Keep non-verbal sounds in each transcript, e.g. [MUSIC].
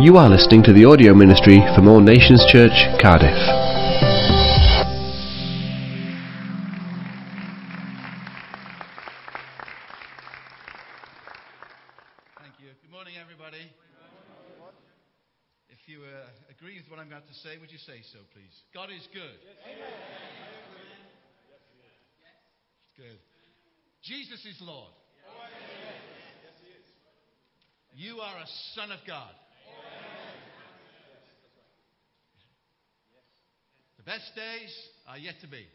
You are listening to the audio ministry from All Nations Church, Cardiff. Thank you. Good morning, everybody. If you uh, agree with what I'm about to say, would you say so, please? God is good. Good. Jesus is Lord. You are a son of God. Best days are yet to be.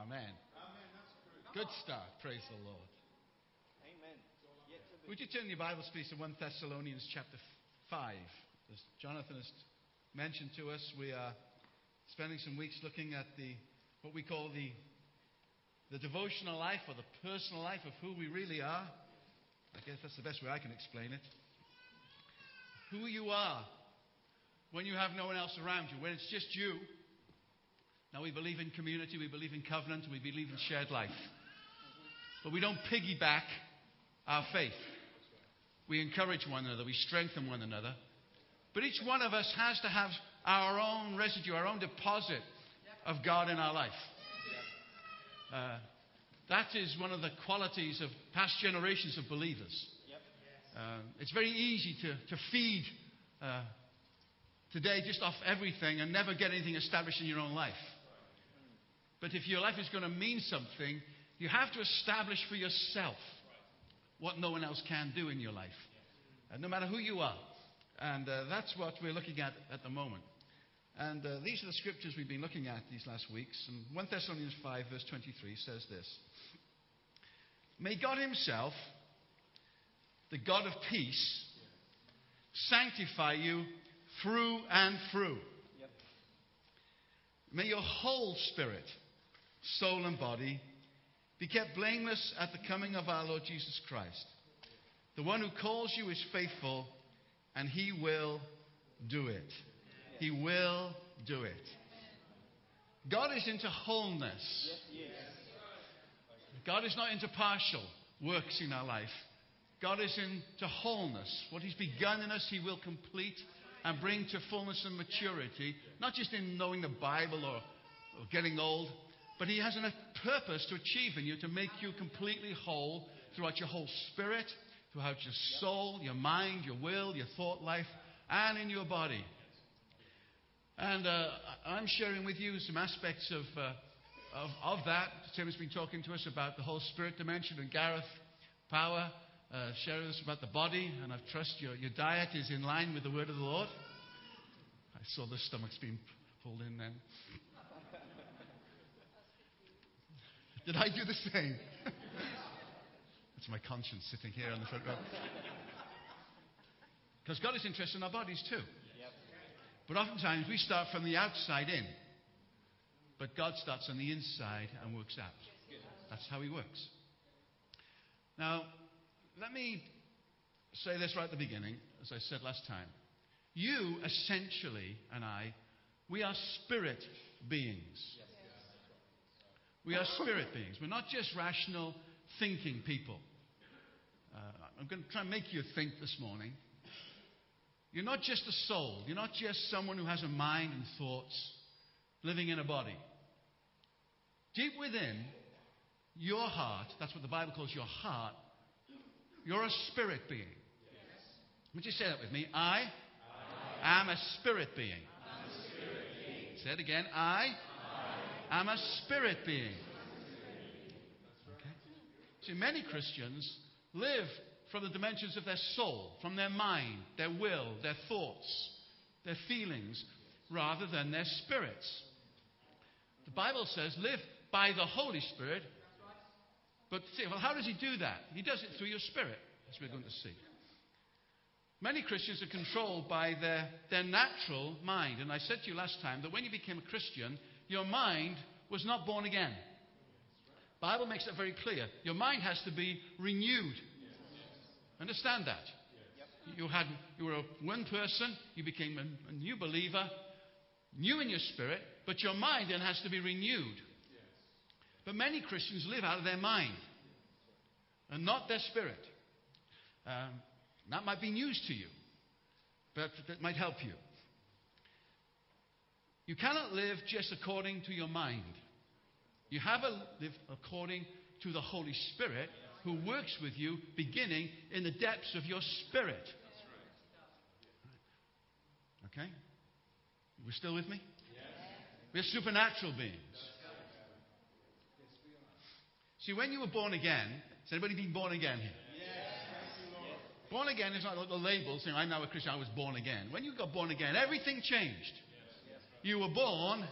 Amen. Amen. Good start. Praise the Lord. Amen. Would you turn your Bibles, please, to 1 Thessalonians chapter 5? As Jonathan has mentioned to us, we are spending some weeks looking at the what we call the, the devotional life or the personal life of who we really are. I guess that's the best way I can explain it. Who you are when you have no one else around you, when it's just you. Now, we believe in community, we believe in covenant, we believe in shared life. But we don't piggyback our faith. We encourage one another, we strengthen one another. But each one of us has to have our own residue, our own deposit of God in our life. Uh, that is one of the qualities of past generations of believers. Uh, it's very easy to, to feed uh, today just off everything and never get anything established in your own life. But if your life is going to mean something, you have to establish for yourself what no one else can do in your life, uh, no matter who you are. And uh, that's what we're looking at at the moment. And uh, these are the scriptures we've been looking at these last weeks. And 1 Thessalonians 5, verse 23 says this May God Himself, the God of peace, sanctify you through and through. May your whole spirit, soul, and body be kept blameless at the coming of our Lord Jesus Christ. The one who calls you is faithful, and he will do it. He will do it. God is into wholeness. God is not into partial works in our life. God is into wholeness. What He's begun in us, He will complete and bring to fullness and maturity, not just in knowing the Bible or, or getting old, but He has a purpose to achieve in you to make you completely whole throughout your whole spirit, throughout your soul, your mind, your will, your thought life, and in your body. And uh, I'm sharing with you some aspects of, uh, of, of, that. Tim has been talking to us about the whole spirit dimension, and Gareth Power uh, sharing us about the body. And I trust your, your diet is in line with the word of the Lord. I saw the stomach's being pulled in then. [LAUGHS] Did I do the same? [LAUGHS] That's my conscience sitting here on the front row. [LAUGHS] Because God is interested in our bodies too. But oftentimes we start from the outside in. But God starts on the inside and works out. That's how He works. Now, let me say this right at the beginning, as I said last time. You, essentially, and I, we are spirit beings. We are spirit beings. We're not just rational thinking people. Uh, I'm going to try and make you think this morning. You're not just a soul. You're not just someone who has a mind and thoughts living in a body. Deep within your heart, that's what the Bible calls your heart, you're a spirit being. Would you say that with me? I, I am a spirit being. A spirit being. Say it again. I, I am a spirit being. Okay. See, many Christians live from the dimensions of their soul, from their mind, their will, their thoughts, their feelings, rather than their spirits. The Bible says, live by the Holy Spirit. But see, well, how does he do that? He does it through your spirit, as we're going to see. Many Christians are controlled by their, their natural mind. And I said to you last time that when you became a Christian, your mind was not born again. Bible makes that very clear. Your mind has to be renewed. Understand that? You, had, you were one person, you became a, a new believer, new in your spirit, but your mind then has to be renewed. But many Christians live out of their mind and not their spirit. Um, That might be news to you, but that might help you. You cannot live just according to your mind. You have to live according to the Holy Spirit who works with you beginning in the depths of your spirit. Okay? We're still with me? We're supernatural beings. See, when you were born again, has anybody been born again here? Yes. Born again is not like the label saying, I'm now a Christian, I was born again. When you got born again, everything changed. You were born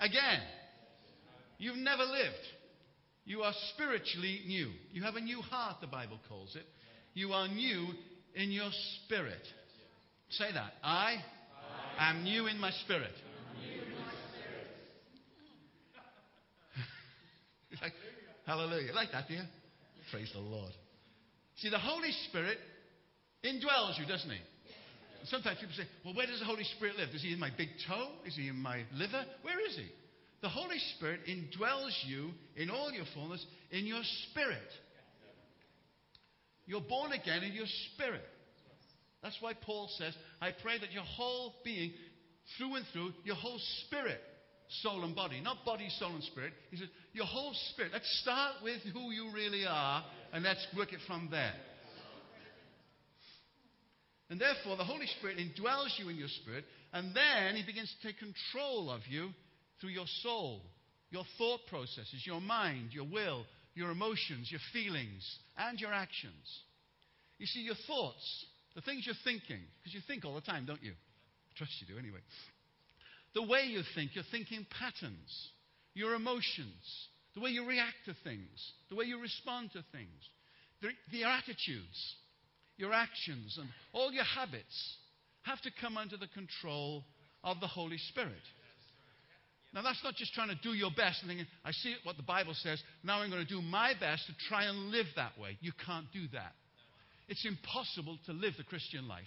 again. You've never lived. You are spiritually new. You have a new heart, the Bible calls it. You are new in your spirit. Say that. I, I am new in my spirit. [LAUGHS] like, hallelujah. Like that, do you? Praise the Lord. See, the Holy Spirit indwells you, doesn't he? Sometimes people say, well, where does the Holy Spirit live? Is he in my big toe? Is he in my liver? Where is he? The Holy Spirit indwells you in all your fullness in your spirit. You're born again in your spirit. That's why Paul says, I pray that your whole being, through and through, your whole spirit, soul and body, not body, soul, and spirit. He says, your whole spirit. Let's start with who you really are, and let's work it from there. And therefore, the Holy Spirit indwells you in your spirit, and then He begins to take control of you through your soul, your thought processes, your mind, your will, your emotions, your feelings, and your actions. You see, your thoughts, the things you're thinking, because you think all the time, don't you? I trust you do anyway. The way you think, your thinking patterns, your emotions, the way you react to things, the way you respond to things, the, the attitudes, your actions, and all your habits have to come under the control of the Holy Spirit. Now, that's not just trying to do your best and thinking, I see what the Bible says, now I'm going to do my best to try and live that way. You can't do that. It's impossible to live the Christian life.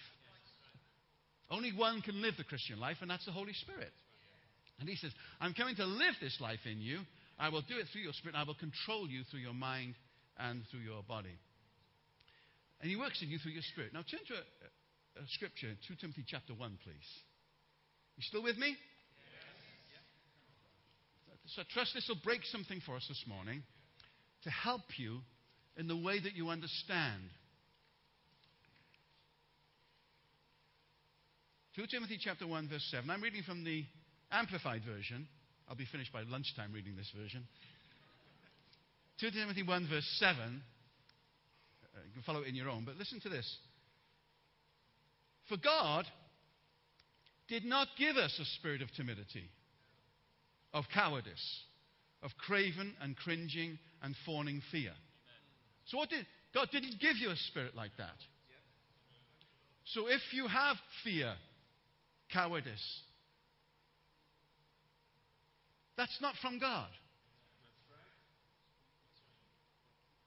Only one can live the Christian life, and that's the Holy Spirit. And he says, I'm coming to live this life in you. I will do it through your spirit. I will control you through your mind and through your body. And he works in you through your spirit. Now turn to a, a scripture, 2 Timothy chapter 1, please. You still with me? So I trust this will break something for us this morning to help you in the way that you understand. 2 Timothy chapter 1 verse 7. I'm reading from the amplified version. I'll be finished by lunchtime reading this version. 2 Timothy 1 verse 7. Uh, you can follow it in your own, but listen to this. For God did not give us a spirit of timidity of cowardice, of craven and cringing and fawning fear. So, what did God didn't give you a spirit like that? So, if you have fear, cowardice, that's not from God.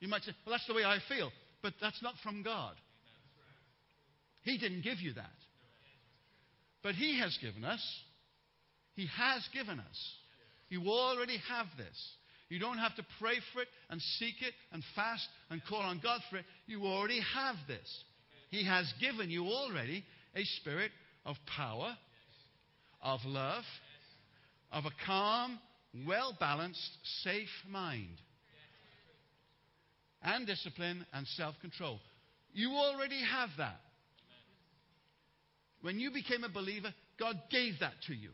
You might say, well, that's the way I feel, but that's not from God. He didn't give you that. But He has given us, He has given us you already have this. You don't have to pray for it and seek it and fast and call on God for it. You already have this. He has given you already a spirit of power, of love, of a calm, well balanced, safe mind, and discipline and self control. You already have that. When you became a believer, God gave that to you.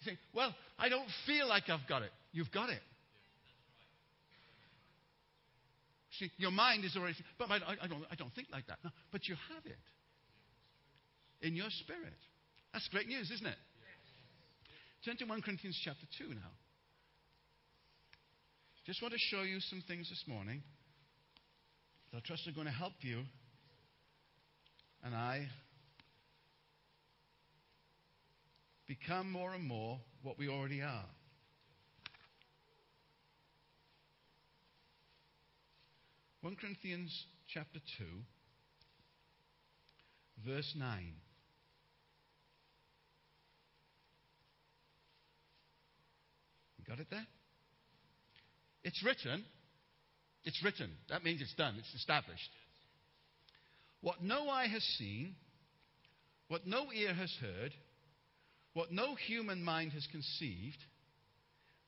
You say, Well, I don't feel like I've got it. You've got it. See, your mind is already, but I, I, don't, I don't think like that. No, but you have it in your spirit. That's great news, isn't it? Turn to 1 Corinthians chapter 2 now. Just want to show you some things this morning that I trust are going to help you and I become more and more what we already are. One Corinthians chapter two, verse nine. Got it there? It's written. It's written. That means it's done. It's established. what no eye has seen, what no ear has heard, what no human mind has conceived,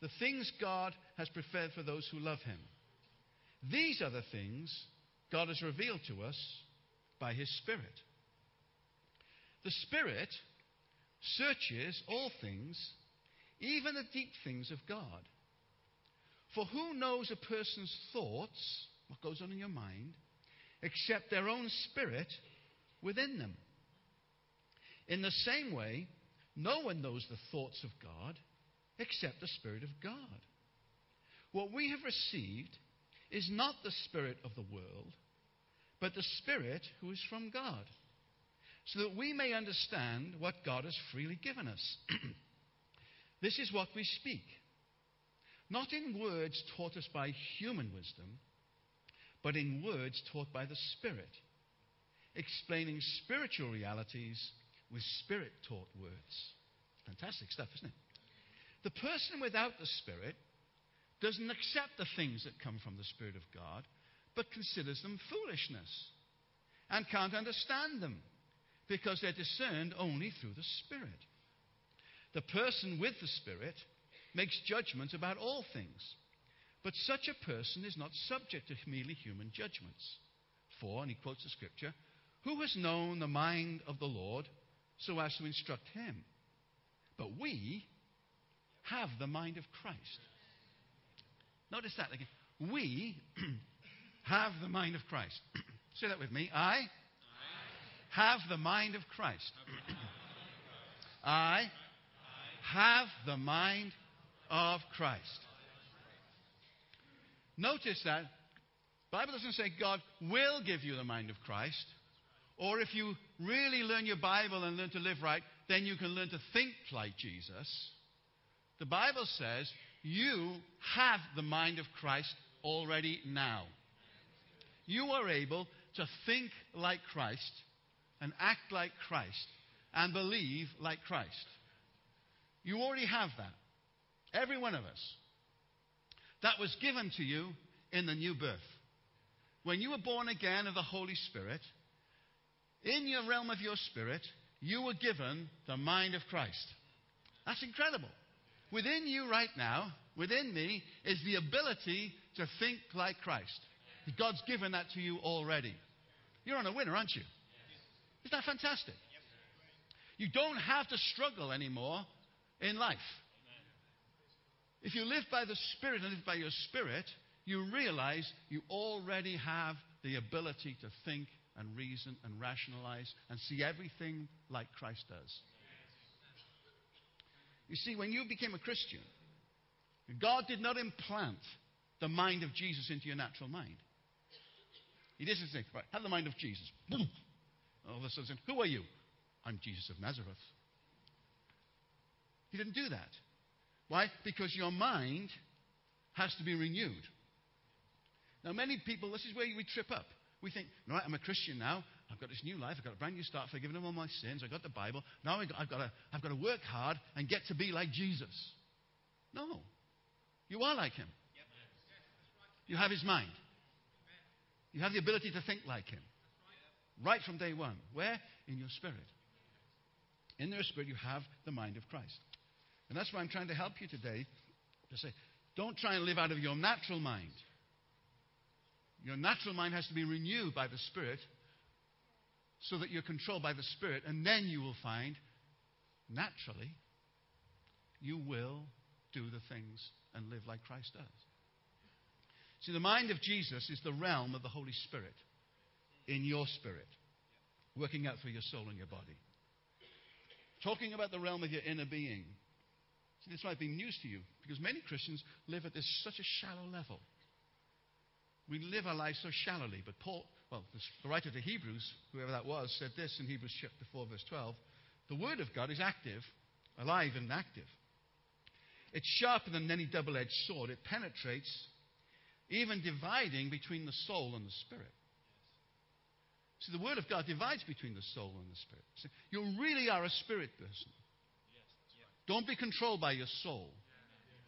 the things God has prepared for those who love him. These are the things God has revealed to us by his Spirit. The Spirit searches all things, even the deep things of God. For who knows a person's thoughts, what goes on in your mind, except their own spirit within them? In the same way, no one knows the thoughts of God except the Spirit of God. What we have received is not the Spirit of the world, but the Spirit who is from God, so that we may understand what God has freely given us. [CLEARS THROAT] this is what we speak, not in words taught us by human wisdom, but in words taught by the Spirit, explaining spiritual realities with Spirit taught words. Fantastic stuff, isn't it? The person without the Spirit doesn't accept the things that come from the Spirit of God, but considers them foolishness and can't understand them because they're discerned only through the Spirit. The person with the Spirit makes judgment about all things, but such a person is not subject to merely human judgments. For, and he quotes the scripture, who has known the mind of the Lord so as to instruct him? But we have the mind of Christ. Notice that again. We [CLEARS THROAT] have the mind of Christ. [CLEARS THROAT] Say that with me. I have the mind of Christ. [CLEARS THROAT] I have the mind of Christ. Notice that Bible doesn't say God will give you the mind of Christ, or if you really learn your Bible and learn to live right, then you can learn to think like Jesus. The Bible says you have the mind of Christ already now. You are able to think like Christ and act like Christ and believe like Christ. You already have that. Every one of us. That was given to you in the new birth. When you were born again of the Holy Spirit, in your realm of your spirit, you were given the mind of Christ. That's incredible. Within you right now, within me, is the ability to think like Christ. God's given that to you already. You're on a winner, aren't you? Isn't that fantastic? You don't have to struggle anymore in life. If you live by the Spirit and live by your Spirit, you realize you already have the ability to think and reason and rationalize and see everything like Christ does. You see, when you became a Christian, God did not implant the mind of Jesus into your natural mind. He didn't say, right, have the mind of Jesus. Boom. All of a sudden, who are you? I'm Jesus of Nazareth. He didn't do that. Why? Because your mind has to be renewed. Now, many people, this is where we trip up. We think, right, I'm a Christian now. I've got this new life. I've got a brand new start, forgiven of all my sins. I've got the Bible. Now I've got, I've, got to, I've got to work hard and get to be like Jesus. No. You are like him. You have his mind. You have the ability to think like him. Right from day one. Where? In your spirit. In your spirit, you have the mind of Christ. And that's why I'm trying to help you today to say, don't try and live out of your natural mind. Your natural mind has to be renewed by the Spirit so that you're controlled by the Spirit, and then you will find, naturally, you will do the things and live like Christ does. See, the mind of Jesus is the realm of the Holy Spirit in your spirit, working out through your soul and your body. Talking about the realm of your inner being. This might be news to you because many Christians live at this such a shallow level. We live our lives so shallowly, but Paul, well, the writer to Hebrews, whoever that was, said this in Hebrews chapter 4, verse 12. The Word of God is active, alive and active. It's sharper than any double edged sword. It penetrates, even dividing between the soul and the spirit. See, the Word of God divides between the soul and the spirit. You really are a spirit person. Don't be controlled by your soul.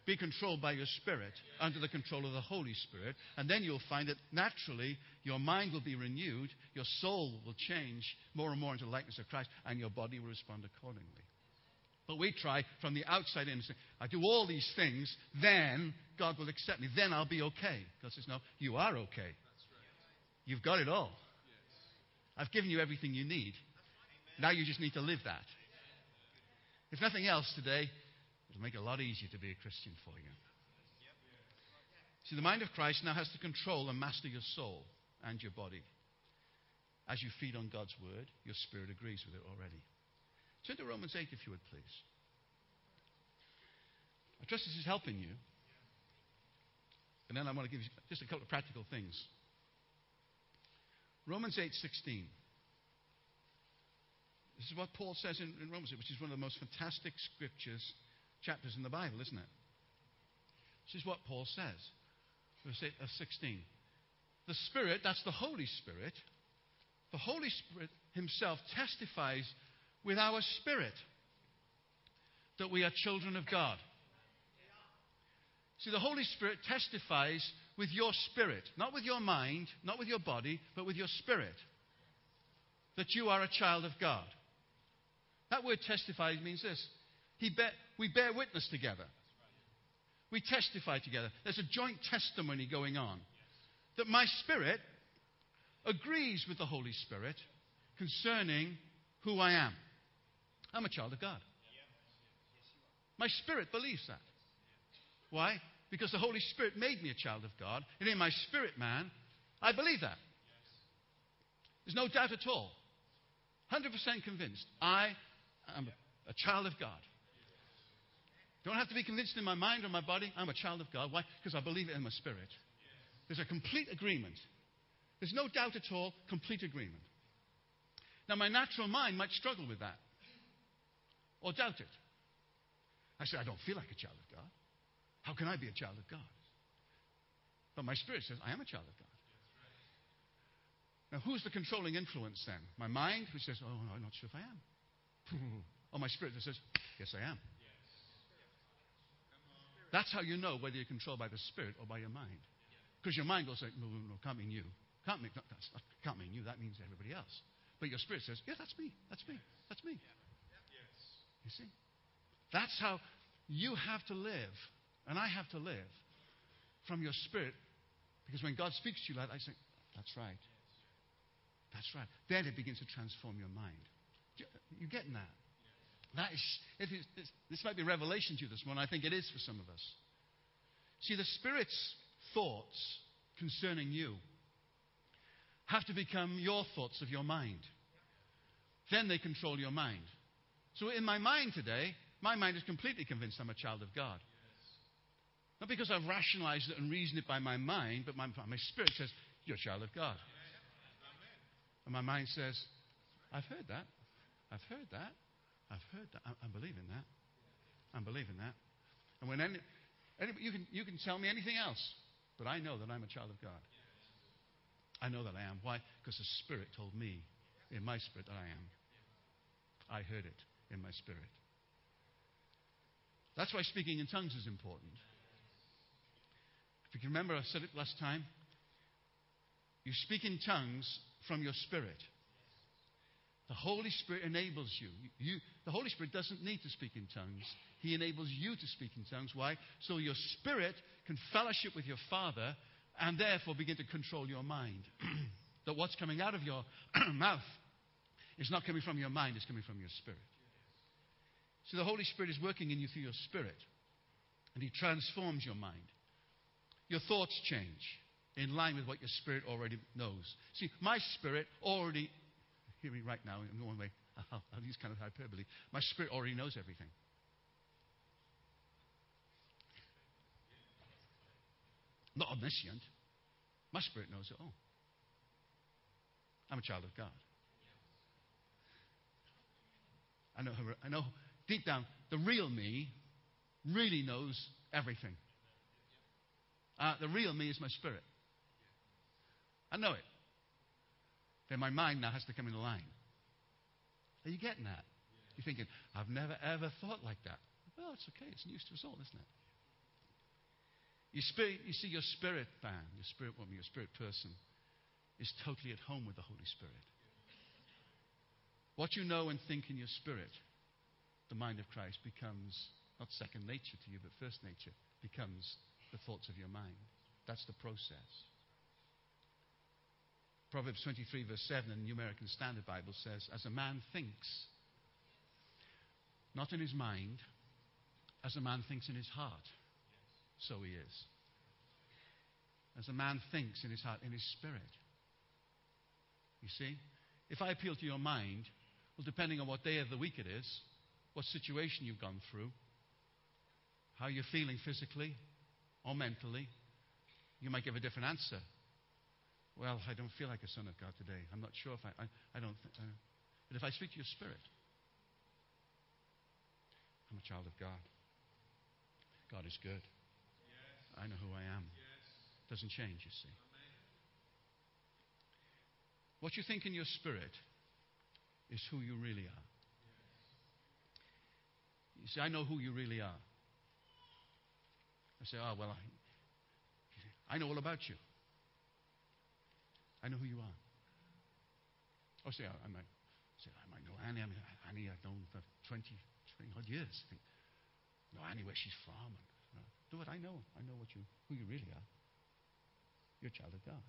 be controlled by your spirit under the control of the Holy Spirit. And then you'll find that naturally your mind will be renewed, your soul will change more and more into the likeness of Christ, and your body will respond accordingly. But we try from the outside in say, I do all these things, then God will accept me. Then I'll be okay. God says, No, you are okay. You've got it all. I've given you everything you need. Now you just need to live that. If nothing else today, it'll make it a lot easier to be a Christian for you. See, the mind of Christ now has to control and master your soul and your body. As you feed on God's word, your spirit agrees with it already. Turn to Romans 8, if you would, please. I trust this is helping you. And then I want to give you just a couple of practical things. Romans 8:16. This is what Paul says in, in Romans, which is one of the most fantastic scriptures, chapters in the Bible, isn't it? This is what Paul says. Verse 8, uh, 16. The Spirit, that's the Holy Spirit, the Holy Spirit Himself testifies with our spirit that we are children of God. See, the Holy Spirit testifies with your spirit, not with your mind, not with your body, but with your spirit, that you are a child of God. That word testify means this bear, we bear witness together. We testify together. There's a joint testimony going on. That my spirit agrees with the Holy Spirit concerning who I am. I'm a child of God. My spirit believes that. Why? Because the Holy Spirit made me a child of God, and in my spirit man, I believe that. There's no doubt at all. 100% convinced. I am a child of God. Don't have to be convinced in my mind or my body. I'm a child of God. Why? Because I believe it in my spirit. There's a complete agreement. There's no doubt at all, complete agreement. Now, my natural mind might struggle with that or doubt it. I say, I don't feel like a child of God. How can I be a child of God? But my spirit says, I am a child of God. Now, who's the controlling influence then? My mind, which says, Oh, no, I'm not sure if I am. Or my spirit that says, Yes, I am. That's how you know whether you're controlled by the spirit or by your mind. Because your mind will say, No, no, no, can't mean you. Can't mean, can't mean you. That means everybody else. But your spirit says, Yeah, that's me. That's me. That's me. You see? That's how you have to live, and I have to live from your spirit. Because when God speaks to you like that, I say, That's right. That's right. Then it begins to transform your mind. You getting that? That is, if this might be revelation to you this morning. I think it is for some of us. See, the Spirit's thoughts concerning you have to become your thoughts of your mind. Then they control your mind. So in my mind today, my mind is completely convinced I'm a child of God. Not because I've rationalized it and reasoned it by my mind, but my, my spirit says, You're a child of God. And my mind says, I've heard that. I've heard that. I've heard that. I, I believe in that. I believe in that. And when any, any, you, can, you can tell me anything else, but I know that I'm a child of God. I know that I am. Why? Because the Spirit told me in my spirit that I am. I heard it in my spirit. That's why speaking in tongues is important. If you can remember, I said it last time. You speak in tongues from your spirit. The Holy Spirit enables you. you. The Holy Spirit doesn't need to speak in tongues. He enables you to speak in tongues. Why? So your spirit can fellowship with your Father and therefore begin to control your mind. [CLEARS THROAT] that what's coming out of your [CLEARS THROAT] mouth is not coming from your mind, it's coming from your spirit. So the Holy Spirit is working in you through your spirit, and He transforms your mind. Your thoughts change in line with what your spirit already knows. See, my spirit already, hear me right now in one way, [LAUGHS] I'll, use kind of hyperbole. My spirit already knows everything. Not omniscient. My spirit knows it all. I'm a child of God. I know, I know deep down, the real me really knows everything. Uh, the real me is my spirit. I know it. Then my mind now has to come in line. Are you getting that? You're thinking, I've never ever thought like that. Well, it's okay. It's news to us all, isn't it? Spirit, you see, your spirit man, your spirit woman, your spirit person is totally at home with the Holy Spirit. What you know and think in your spirit, the mind of Christ becomes not second nature to you, but first nature, becomes the thoughts of your mind. That's the process. Proverbs 23, verse 7 in the New American Standard Bible says, As a man thinks, not in his mind, as a man thinks in his heart, so he is. As a man thinks in his heart, in his spirit. You see? If I appeal to your mind, well, depending on what day of the week it is, what situation you've gone through, how you're feeling physically or mentally, you might give a different answer. Well, I don't feel like a son of God today. I'm not sure if I, I, I don't. Th- uh, but if I speak to your spirit, I'm a child of God. God is good. I know who I am. Doesn't change, you see. What you think in your spirit is who you really are. You see, I know who you really are. I say, oh, well, I, I know all about you. I know who you are. Oh, say, I, I might say, I might know Annie. I mean, Annie, I've known for 20, 20 odd years. I think, know Annie where she's from. And, you know, do what I know. I know what you, who you really are. You're a child of God.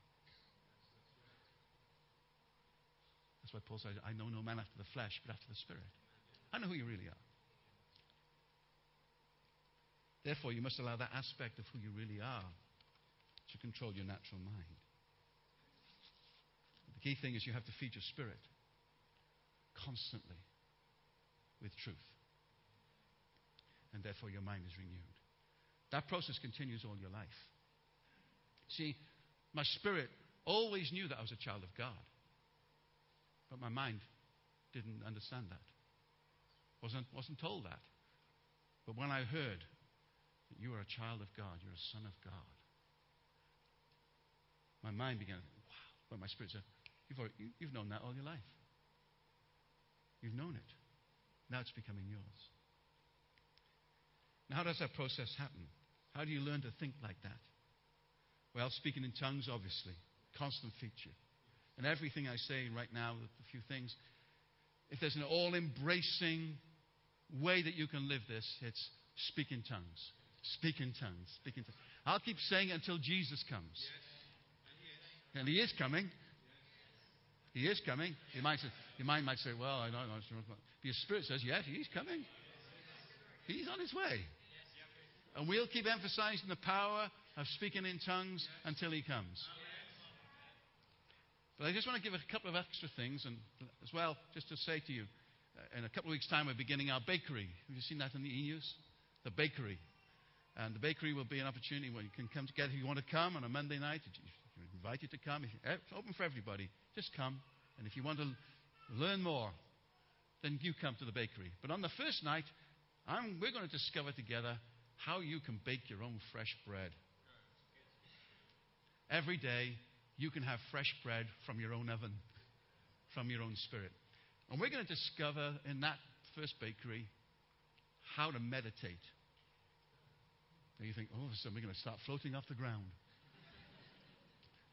That's why Paul says, I know no man after the flesh, but after the Spirit. I know who you really are. Therefore, you must allow that aspect of who you really are to control your natural mind. The key thing is you have to feed your spirit constantly with truth. And therefore, your mind is renewed. That process continues all your life. See, my spirit always knew that I was a child of God. But my mind didn't understand that. Wasn't, wasn't told that. But when I heard that you are a child of God, you're a son of God, my mind began, wow. But my spirit said, you've, you've known that all your life. You've known it. Now it's becoming yours. Now, how does that process happen? How do you learn to think like that? Well, speaking in tongues, obviously, constant feature. And everything I say right now, a few things, if there's an all embracing way that you can live this, it's speak in tongues. Speak in tongues. Speak in tongues. I'll keep saying it until Jesus comes. And he is coming. He is coming. Your mind, say, your mind might say, well, I don't know. Your spirit says, yes, he's coming. He's on his way. And we'll keep emphasizing the power of speaking in tongues until he comes. But I just want to give a couple of extra things, and as well, just to say to you, uh, in a couple of weeks' time, we're beginning our bakery. Have you seen that in the e-news? The bakery. And the bakery will be an opportunity where you can come together. If you want to come on a Monday night, you're invited to come. It's open for everybody. Just come. And if you want to learn more, then you come to the bakery. But on the first night, I'm, we're going to discover together how you can bake your own fresh bread. Every day, you can have fresh bread from your own oven, from your own spirit. And we're going to discover in that first bakery how to meditate. And you think, oh, so we're going to start floating off the ground.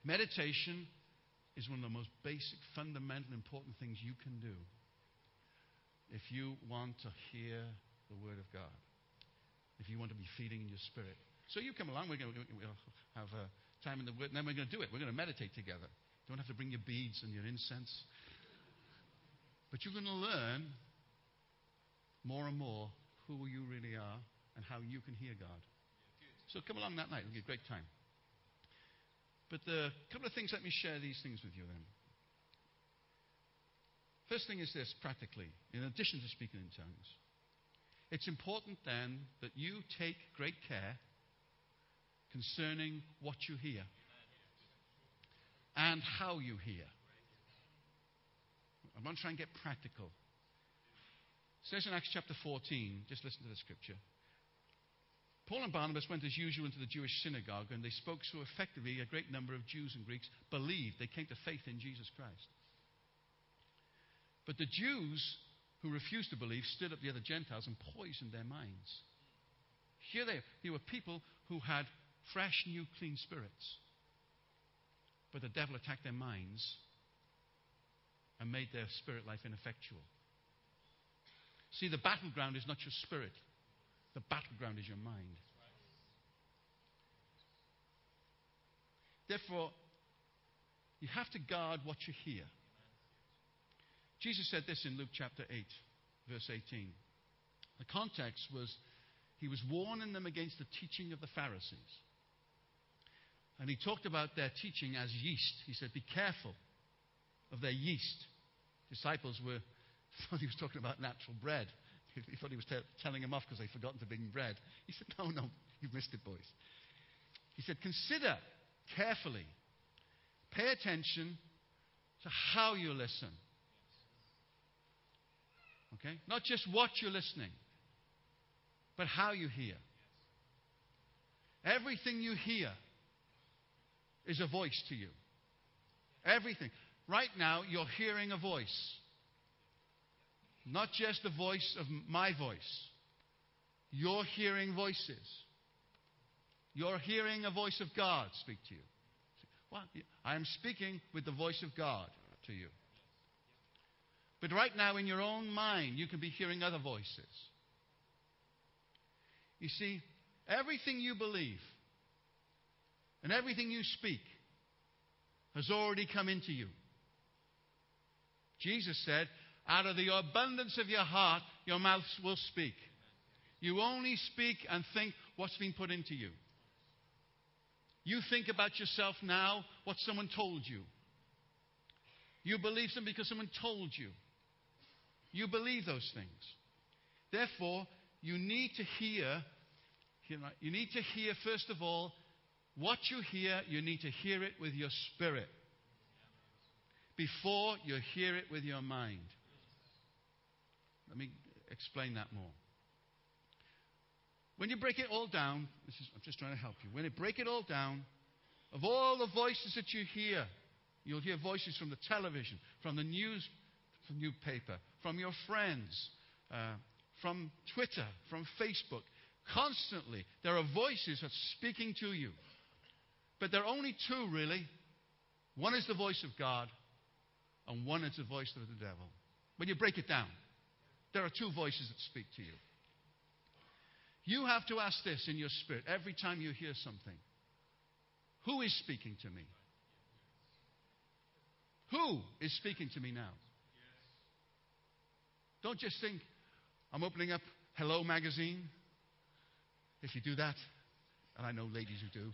Meditation is one of the most basic, fundamental, important things you can do if you want to hear the Word of God, if you want to be feeding in your spirit. So you come along, we're going to we'll have a time in the Word, and then we're going to do it. We're going to meditate together. You don't have to bring your beads and your incense. But you're going to learn more and more who you really are and how you can hear God. So come along that night. It'll be a great time. But a couple of things, let me share these things with you then. First thing is this, practically, in addition to speaking in tongues. It's important then that you take great care concerning what you hear and how you hear. I'm going to try and get practical. It says in Acts chapter 14, just listen to the scripture. Paul and Barnabas went as usual into the Jewish synagogue and they spoke so effectively a great number of Jews and Greeks believed. They came to faith in Jesus Christ. But the Jews who refused to believe stood up the other Gentiles and poisoned their minds. Here they, they were people who had fresh, new, clean spirits. But the devil attacked their minds and made their spirit life ineffectual. See, the battleground is not your spirit, the battleground is your mind. Therefore, you have to guard what you hear. Jesus said this in Luke chapter 8, verse 18. The context was he was warning them against the teaching of the Pharisees. And he talked about their teaching as yeast. He said, Be careful of their yeast. Disciples were thought [LAUGHS] he was talking about natural bread. He thought he was t- telling them off because they'd forgotten to bring bread. He said, No, no, you've missed it, boys. He said, Consider carefully, pay attention to how you listen. Okay? Not just what you're listening, but how you hear. Everything you hear is a voice to you. Everything. Right now, you're hearing a voice. Not just the voice of my voice. You're hearing voices. You're hearing a voice of God speak to you. Well, I am speaking with the voice of God to you. But right now, in your own mind, you can be hearing other voices. You see, everything you believe and everything you speak has already come into you. Jesus said, out of the abundance of your heart, your mouth will speak. You only speak and think what's been put into you. You think about yourself now what someone told you. You believe them because someone told you. You believe those things. Therefore, you need to hear, you need to hear, first of all, what you hear, you need to hear it with your spirit before you hear it with your mind. Let me explain that more. When you break it all down, is, I'm just trying to help you. When you break it all down, of all the voices that you hear, you'll hear voices from the television, from the news, from newspaper, from your friends, uh, from Twitter, from Facebook. Constantly, there are voices that are speaking to you. But there are only two, really. One is the voice of God, and one is the voice of the devil. When you break it down, there are two voices that speak to you. You have to ask this in your spirit every time you hear something Who is speaking to me? Who is speaking to me now? Don't just think, I'm opening up Hello magazine. If you do that, and I know ladies who do,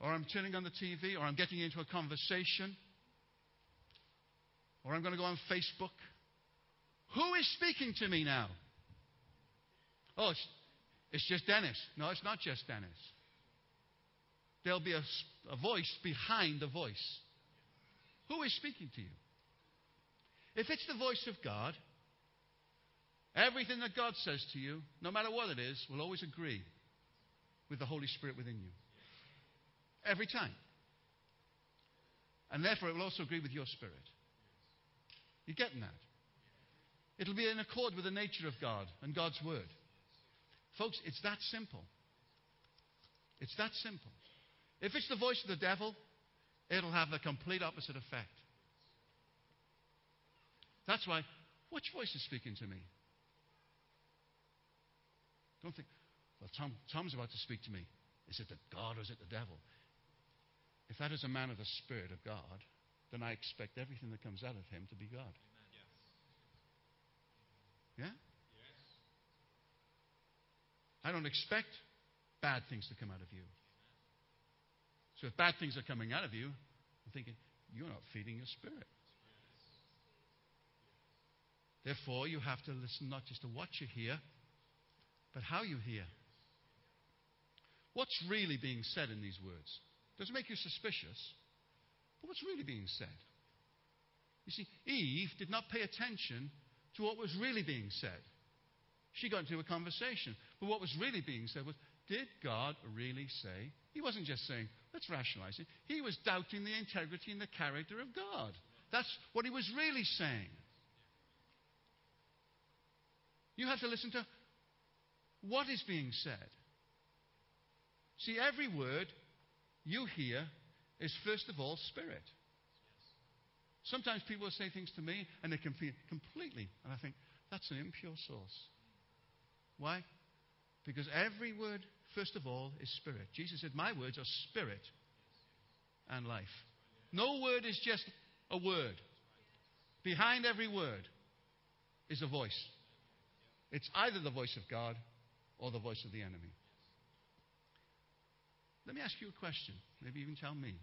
or I'm turning on the TV, or I'm getting into a conversation, or I'm going to go on Facebook. Who is speaking to me now? Oh, it's, it's just Dennis. No, it's not just Dennis. There'll be a, a voice behind the voice. Who is speaking to you? If it's the voice of God, everything that God says to you, no matter what it is, will always agree with the Holy Spirit within you. Every time. And therefore, it will also agree with your spirit. You're getting that? It'll be in accord with the nature of God and God's Word. Folks, it's that simple. It's that simple. If it's the voice of the devil, it'll have the complete opposite effect. That's why, which voice is speaking to me? Don't think, well, Tom, Tom's about to speak to me. Is it the God or is it the devil? If that is a man of the Spirit of God, then I expect everything that comes out of him to be God. Yeah? I don't expect bad things to come out of you. So if bad things are coming out of you, I'm thinking, you're not feeding your spirit. Therefore, you have to listen not just to what you hear, but how you hear. What's really being said in these words? Does it make you suspicious? But what's really being said? You see, Eve did not pay attention to what was really being said. She got into a conversation. But what was really being said was, did God really say? He wasn't just saying, let's rationalize it. He was doubting the integrity and the character of God. That's what he was really saying. You have to listen to what is being said. See, every word you hear is, first of all, spirit. Sometimes people will say things to me and they can feel completely, and I think, that's an impure source. Why? Because every word, first of all, is spirit. Jesus said, My words are spirit and life. No word is just a word. Behind every word is a voice. It's either the voice of God or the voice of the enemy. Let me ask you a question. Maybe even tell me.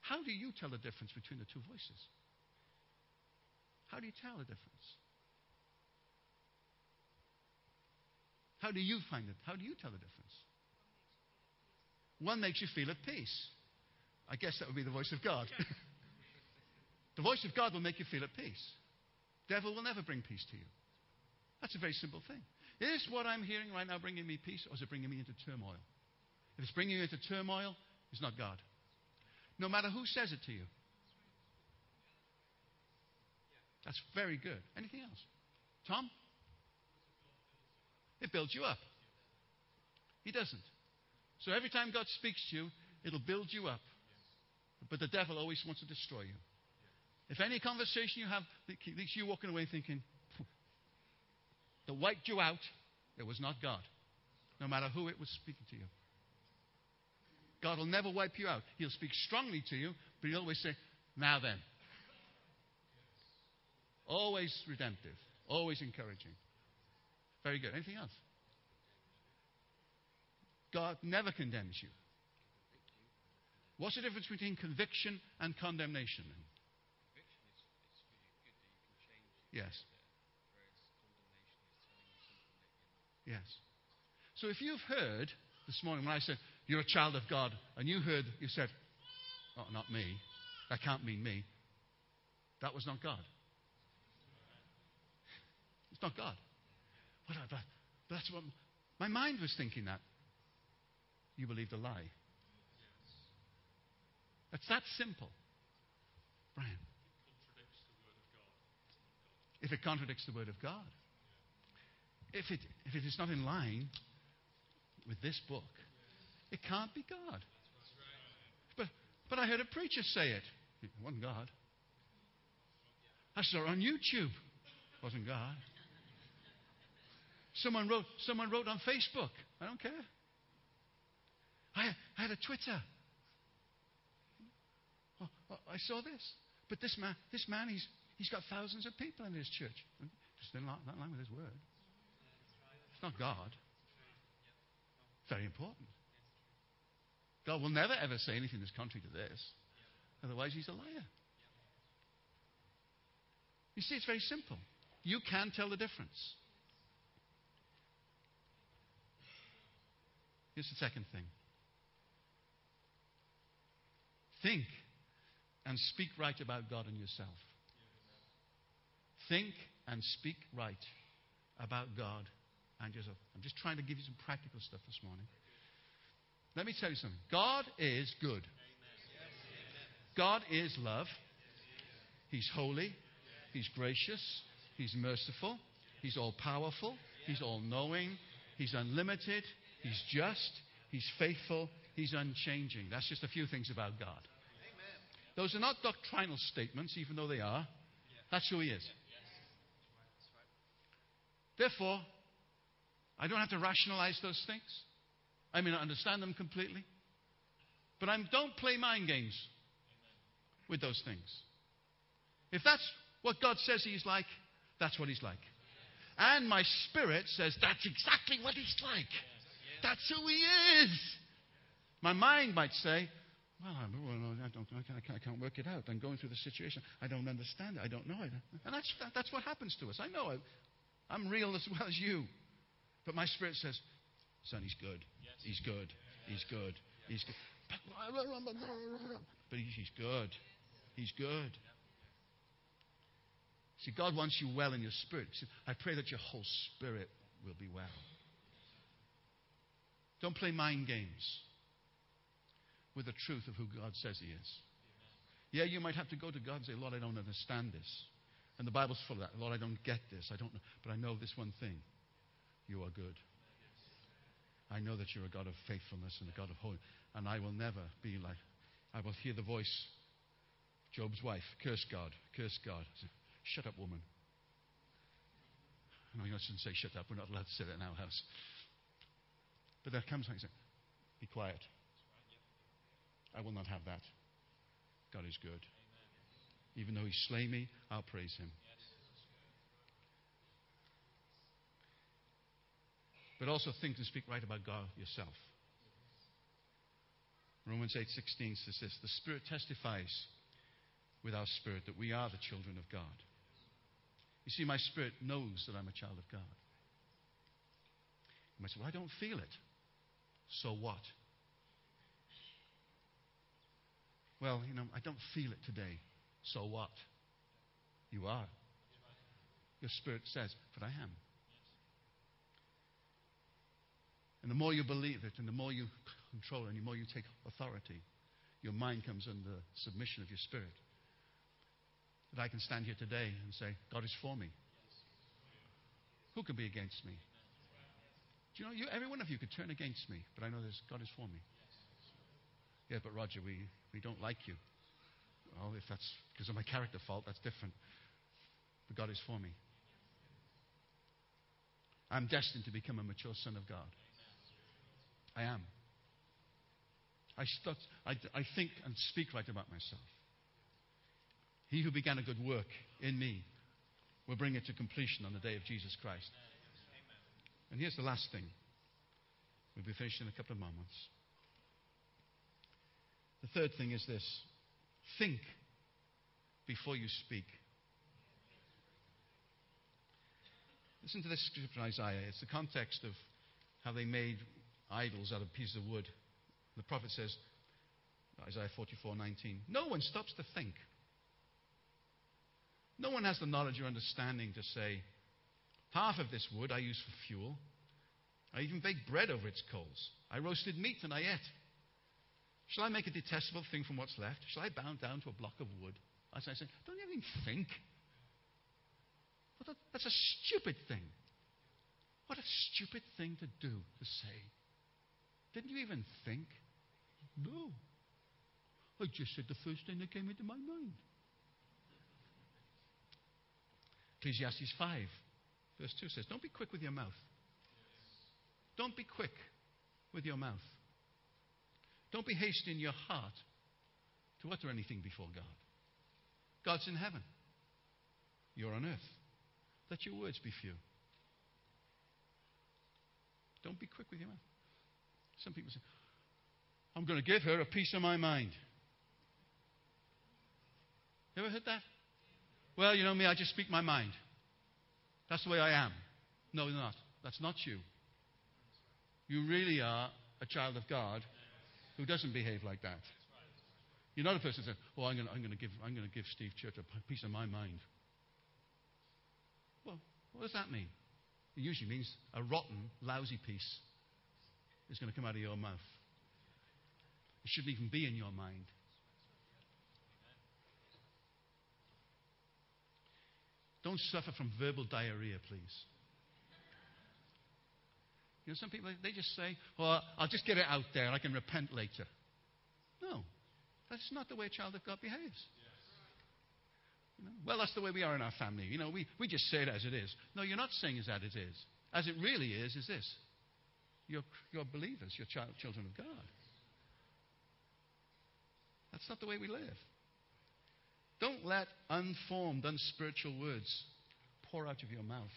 How do you tell the difference between the two voices? How do you tell the difference? How do you find it? How do you tell the difference? One makes you feel at peace. I guess that would be the voice of God. [LAUGHS] the voice of God will make you feel at peace. Devil will never bring peace to you. That's a very simple thing. Is what I'm hearing right now bringing me peace, or is it bringing me into turmoil? If it's bringing you into turmoil, it's not God. No matter who says it to you. That's very good. Anything else? Tom? It builds you up. He doesn't. So every time God speaks to you, it'll build you up. But the devil always wants to destroy you. If any conversation you have leaves you walking away thinking, that wiped you out, it was not God. No matter who it was speaking to you. God will never wipe you out. He'll speak strongly to you, but he'll always say, Now then. Always redemptive, always encouraging. Very good. Anything else? God never condemns you. What's the difference between conviction and condemnation? Yes. Yes. So if you've heard this morning when I said, You're a child of God, and you heard, you said, Oh, not me. That can't mean me. That was not God. Not God. But, but, that's what my mind was thinking that. You believed a lie. It's that simple. Brian. If it contradicts the Word of God. If it, if it is not in line with this book, it can't be God. But, but I heard a preacher say it. It wasn't God. I saw it on YouTube. It wasn't God. Someone wrote, someone wrote on Facebook. I don't care. I, I had a Twitter. Oh, oh, I saw this. But this man, this man, he's, he's got thousands of people in his church. Just in not line with his word. It's not God. Very important. God will never ever say anything that's contrary to this. Otherwise, he's a liar. You see, it's very simple. You can tell the difference. Here's the second thing. Think and speak right about God and yourself. Think and speak right about God and yourself. I'm just trying to give you some practical stuff this morning. Let me tell you something. God is good, God is love. He's holy, He's gracious, He's merciful, He's all powerful, He's all knowing, He's unlimited, He's just, He's faithful, He's unchanging. That's just a few things about God. Those are not doctrinal statements, even though they are. That's who He is. Therefore, I don't have to rationalize those things. I mean, I understand them completely. But I don't play mind games with those things. If that's what God says He's like, that's what He's like. And my spirit says that's exactly what He's like. That's who He is. My mind might say, well, I, don't, I, can't, work it out. I'm going through the situation. I don't understand it. I don't know it. And that's, that's what happens to us. I know I, I'm real as well as you. But my spirit says, son, he's good. He's good. He's good. He's good. But he's good. He's good. See, God wants you well in your spirit. I pray that your whole spirit will be well. Don't play mind games with the truth of who God says He is. Yeah, you might have to go to God and say, Lord, I don't understand this. And the Bible's full of that. Lord, I don't get this. I don't know. But I know this one thing. You are good. I know that you're a God of faithfulness and a God of holiness. And I will never be like, I will hear the voice, Job's wife, curse God, curse God. Shut up, woman. No, I shouldn't say shut up. We're not allowed to say that in our house. But there comes something, say, be quiet. I will not have that. God is good. Even though he slay me, I'll praise him. But also think and speak right about God yourself. Romans 8:16 says this, the Spirit testifies with our spirit that we are the children of God. You see, my spirit knows that I'm a child of God. You might say, Well, I don't feel it. So what? Well, you know, I don't feel it today. So what? You are. Your spirit says, But I am. And the more you believe it, and the more you control and the more you take authority, your mind comes under submission of your spirit. That I can stand here today and say, God is for me. Who can be against me? Do you know, you, every one of you could turn against me, but I know there's, God is for me. Yeah, but Roger, we, we don't like you. Well, if that's because of my character fault, that's different. But God is for me. I'm destined to become a mature son of God. I am. I, start, I, I think and speak right about myself. He who began a good work in me will bring it to completion on the day of Jesus Christ. And here's the last thing. We'll be finished in a couple of moments. The third thing is this think before you speak. Listen to this scripture in Isaiah. It's the context of how they made idols out of pieces of wood. The prophet says, Isaiah 44:19, no one stops to think. No one has the knowledge or understanding to say, half of this wood I use for fuel. I even baked bread over its coals. I roasted meat and I ate. Shall I make a detestable thing from what's left? Shall I bow down to a block of wood? As I say, don't you even think? That's a stupid thing. What a stupid thing to do, to say. Didn't you even think? No. I just said the first thing that came into my mind. Ecclesiastes 5, verse 2 says, Don't be quick with your mouth. Don't be quick with your mouth. Don't be hasty in your heart to utter anything before God. God's in heaven. You're on earth. Let your words be few. Don't be quick with your mouth. Some people say, I'm going to give her a piece of my mind. You ever heard that? Well, you know me, I just speak my mind. That's the way I am. No, you're not. That's not you. You really are a child of God who doesn't behave like that. You're not a person who says, Oh, I'm going, I'm going to give Steve Church a piece of my mind. Well, what does that mean? It usually means a rotten, lousy piece is going to come out of your mouth. It shouldn't even be in your mind. Don't suffer from verbal diarrhea, please. You know, some people, they just say, well, I'll just get it out there I can repent later. No, that's not the way a child of God behaves. You know, well, that's the way we are in our family. You know, we, we just say it as it is. No, you're not saying it as it is. As it really is, is this. You're, you're believers, you're child, children of God. That's not the way we live. Don't let unformed, unspiritual words pour out of your mouth.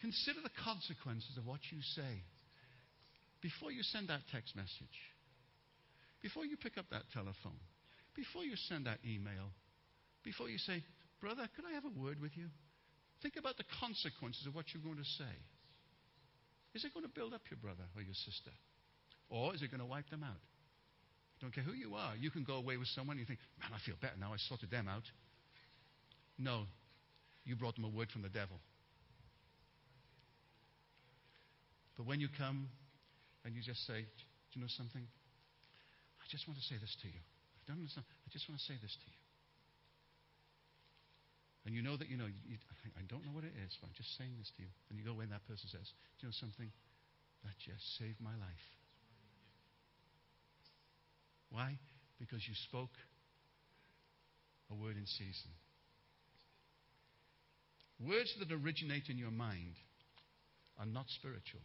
Consider the consequences of what you say before you send that text message, before you pick up that telephone, before you send that email, before you say, Brother, could I have a word with you? Think about the consequences of what you're going to say. Is it going to build up your brother or your sister? Or is it going to wipe them out? Don't care who you are. You can go away with someone and you think, man, I feel better now. I sorted them out. No, you brought them a word from the devil. But when you come and you just say, Do you know something? I just want to say this to you. I don't understand. I just want to say this to you. and you know that you know, you, I don't know what it is, but I'm just saying this to you. And you go away and that person says, Do you know something? That just saved my life. Why? Because you spoke a word in season. Words that originate in your mind are not spiritual.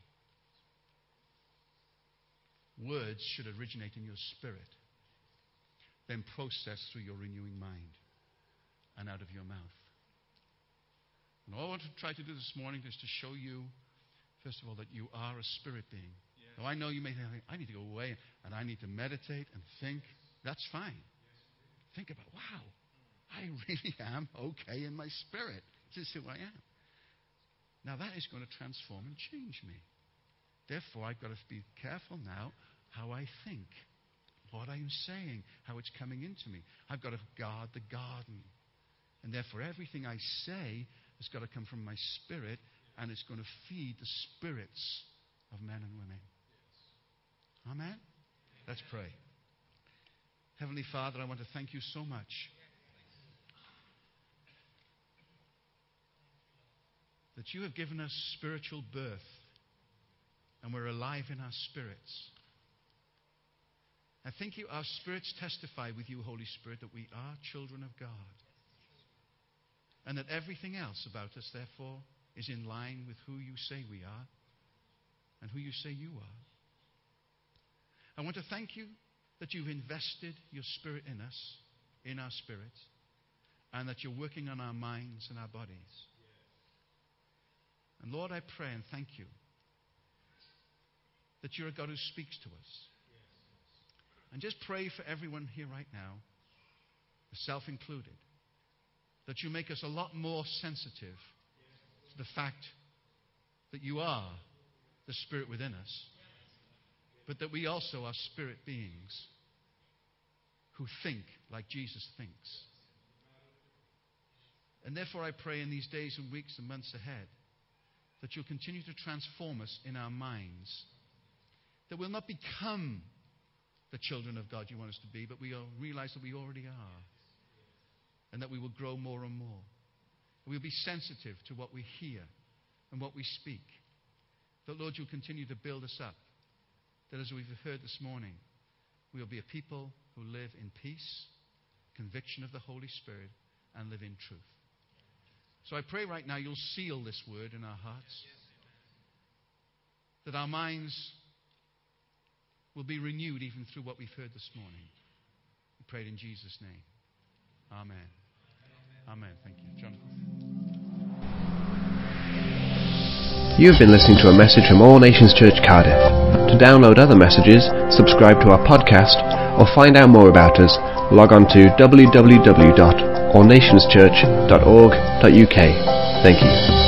Words should originate in your spirit, then process through your renewing mind and out of your mouth. And all I want to try to do this morning is to show you, first of all, that you are a spirit being. Now, I know you may think, I need to go away and I need to meditate and think. That's fine. Think about, wow, I [LAUGHS] really am okay in my spirit. This is who I am. Now, that is going to transform and change me. Therefore, I've got to be careful now how I think, what I'm saying, how it's coming into me. I've got to guard the garden. And therefore, everything I say has got to come from my spirit, and it's going to feed the spirits of men and women. Amen? Let's pray. Heavenly Father, I want to thank you so much. That you have given us spiritual birth and we're alive in our spirits. I thank you, our spirits testify with you, Holy Spirit, that we are children of God. And that everything else about us, therefore, is in line with who you say we are and who you say you are. I want to thank you that you've invested your spirit in us, in our spirits, and that you're working on our minds and our bodies. And Lord, I pray and thank you that you're a God who speaks to us. And just pray for everyone here right now, self included, that you make us a lot more sensitive to the fact that you are the Spirit within us, but that we also are spirit beings who think like Jesus thinks. And therefore, I pray in these days and weeks and months ahead that you'll continue to transform us in our minds, that we'll not become the children of God you want us to be, but we realize that we already are. And that we will grow more and more. We'll be sensitive to what we hear and what we speak. That, Lord, you'll continue to build us up. That as we've heard this morning, we'll be a people who live in peace, conviction of the Holy Spirit, and live in truth. So I pray right now you'll seal this word in our hearts. That our minds will be renewed even through what we've heard this morning. We prayed in Jesus' name. Amen. Amen. Thank you. Jonathan. You have been listening to a message from All Nations Church Cardiff. To download other messages, subscribe to our podcast, or find out more about us, log on to www.allnationschurch.org.uk. Thank you.